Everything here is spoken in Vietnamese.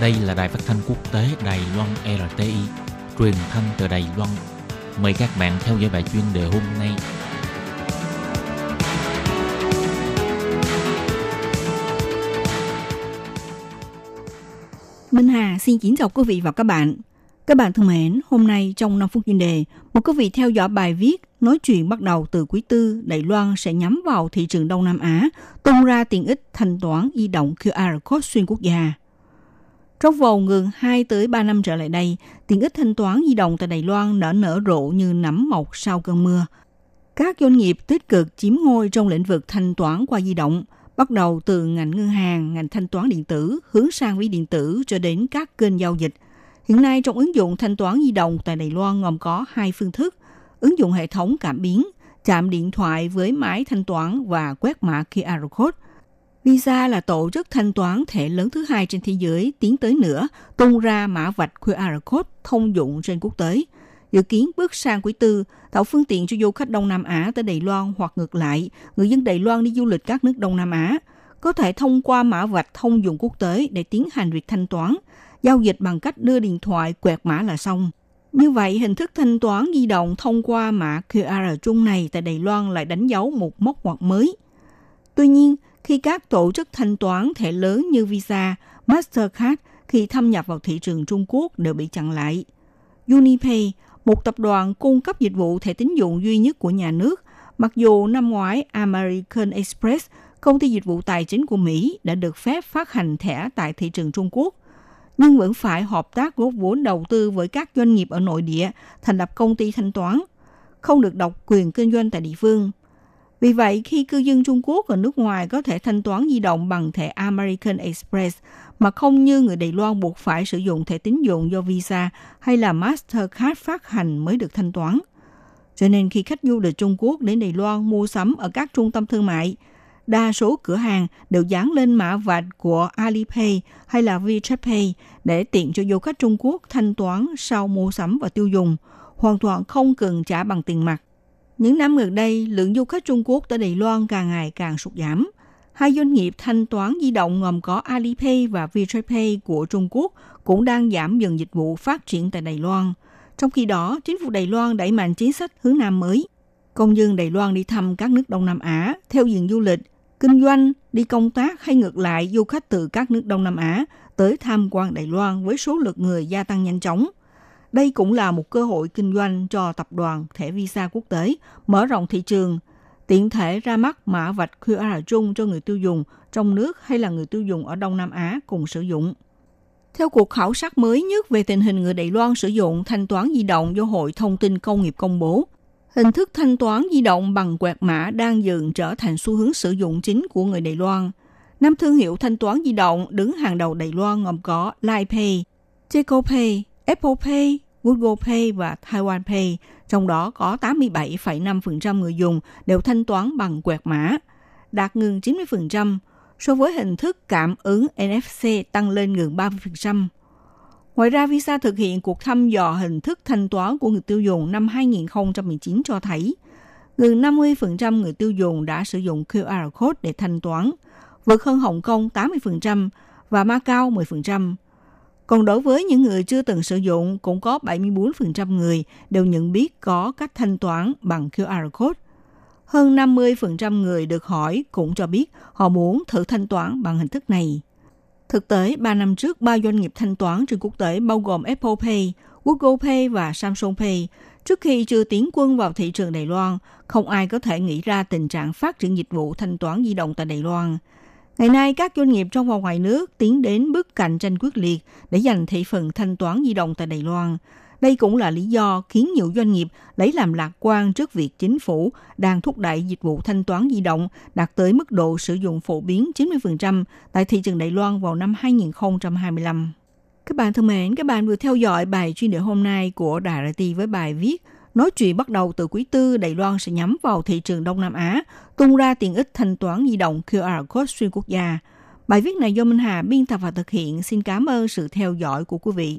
Đây là đài phát thanh quốc tế Đài Loan RTI, truyền thanh từ Đài Loan. Mời các bạn theo dõi bài chuyên đề hôm nay. Minh Hà xin kính chào quý vị và các bạn. Các bạn thân mến, hôm nay trong 5 phút chuyên đề, một quý vị theo dõi bài viết nói chuyện bắt đầu từ quý tư, Đài Loan sẽ nhắm vào thị trường Đông Nam Á, tung ra tiện ích thanh toán di động QR code xuyên quốc gia. Trong vòng gần 2 tới 3 năm trở lại đây, tiện ích thanh toán di động tại Đài Loan nở nở rộ như nấm mọc sau cơn mưa. Các doanh nghiệp tích cực chiếm ngôi trong lĩnh vực thanh toán qua di động, bắt đầu từ ngành ngân hàng, ngành thanh toán điện tử, hướng sang ví điện tử cho đến các kênh giao dịch. Hiện nay trong ứng dụng thanh toán di động tại Đài Loan gồm có hai phương thức, ứng dụng hệ thống cảm biến, chạm điện thoại với máy thanh toán và quét mã QR code – Visa là tổ chức thanh toán thẻ lớn thứ hai trên thế giới tiến tới nữa, tung ra mã vạch QR code thông dụng trên quốc tế. Dự kiến bước sang quý tư, tạo phương tiện cho du khách Đông Nam Á tới Đài Loan hoặc ngược lại, người dân Đài Loan đi du lịch các nước Đông Nam Á có thể thông qua mã vạch thông dụng quốc tế để tiến hành việc thanh toán, giao dịch bằng cách đưa điện thoại quẹt mã là xong. Như vậy, hình thức thanh toán di động thông qua mã QR chung này tại Đài Loan lại đánh dấu một mốc ngoặt mới. Tuy nhiên, khi các tổ chức thanh toán thẻ lớn như Visa, Mastercard khi thâm nhập vào thị trường Trung Quốc đều bị chặn lại. Unipay, một tập đoàn cung cấp dịch vụ thẻ tín dụng duy nhất của nhà nước, mặc dù năm ngoái American Express, công ty dịch vụ tài chính của Mỹ đã được phép phát hành thẻ tại thị trường Trung Quốc, nhưng vẫn phải hợp tác góp vốn đầu tư với các doanh nghiệp ở nội địa, thành lập công ty thanh toán, không được độc quyền kinh doanh tại địa phương. Vì vậy, khi cư dân Trung Quốc ở nước ngoài có thể thanh toán di động bằng thẻ American Express mà không như người Đài Loan buộc phải sử dụng thẻ tín dụng do Visa hay là Mastercard phát hành mới được thanh toán. Cho nên khi khách du lịch Trung Quốc đến Đài Loan mua sắm ở các trung tâm thương mại, đa số cửa hàng đều dán lên mã vạch của Alipay hay là WeChat Pay để tiện cho du khách Trung Quốc thanh toán sau mua sắm và tiêu dùng, hoàn toàn không cần trả bằng tiền mặt. Những năm gần đây, lượng du khách Trung Quốc tới Đài Loan càng ngày càng sụt giảm. Hai doanh nghiệp thanh toán di động gồm có Alipay và Vietpay của Trung Quốc cũng đang giảm dần dịch vụ phát triển tại Đài Loan. Trong khi đó, chính phủ Đài Loan đẩy mạnh chính sách hướng Nam mới. Công dân Đài Loan đi thăm các nước Đông Nam Á, theo diện du lịch, kinh doanh, đi công tác hay ngược lại du khách từ các nước Đông Nam Á tới tham quan Đài Loan với số lượng người gia tăng nhanh chóng – đây cũng là một cơ hội kinh doanh cho tập đoàn thẻ visa quốc tế, mở rộng thị trường, tiện thể ra mắt mã vạch QR chung cho người tiêu dùng trong nước hay là người tiêu dùng ở Đông Nam Á cùng sử dụng. Theo cuộc khảo sát mới nhất về tình hình người Đài Loan sử dụng thanh toán di động do Hội Thông tin Công nghiệp công bố, hình thức thanh toán di động bằng quẹt mã đang dần trở thành xu hướng sử dụng chính của người Đài Loan. Năm thương hiệu thanh toán di động đứng hàng đầu Đài Loan gồm có LifePay, Pay, Apple Pay, Google Pay và Taiwan Pay, trong đó có 87,5% người dùng đều thanh toán bằng quẹt mã, đạt gần 90%, so với hình thức cảm ứng NFC tăng lên gần 30%. Ngoài ra, Visa thực hiện cuộc thăm dò hình thức thanh toán của người tiêu dùng năm 2019 cho thấy gần 50% người tiêu dùng đã sử dụng QR code để thanh toán, vượt hơn Hồng Kông 80% và Macau 10%. Còn đối với những người chưa từng sử dụng, cũng có 74% người đều nhận biết có cách thanh toán bằng QR code. Hơn 50% người được hỏi cũng cho biết họ muốn thử thanh toán bằng hình thức này. Thực tế, 3 năm trước, ba doanh nghiệp thanh toán trên quốc tế bao gồm Apple Pay, Google Pay và Samsung Pay trước khi chưa tiến quân vào thị trường Đài Loan, không ai có thể nghĩ ra tình trạng phát triển dịch vụ thanh toán di động tại Đài Loan – Ngày nay, các doanh nghiệp trong và ngoài nước tiến đến bước cạnh tranh quyết liệt để giành thị phần thanh toán di động tại Đài Loan. Đây cũng là lý do khiến nhiều doanh nghiệp lấy làm lạc quan trước việc chính phủ đang thúc đẩy dịch vụ thanh toán di động đạt tới mức độ sử dụng phổ biến 90% tại thị trường Đài Loan vào năm 2025. Các bạn thân mến, các bạn vừa theo dõi bài chuyên đề hôm nay của Đài RT với bài viết Nói chuyện bắt đầu từ quý tư, Đài Loan sẽ nhắm vào thị trường Đông Nam Á, tung ra tiện ích thanh toán di động QR code xuyên quốc gia. Bài viết này do Minh Hà biên tập và thực hiện. Xin cảm ơn sự theo dõi của quý vị.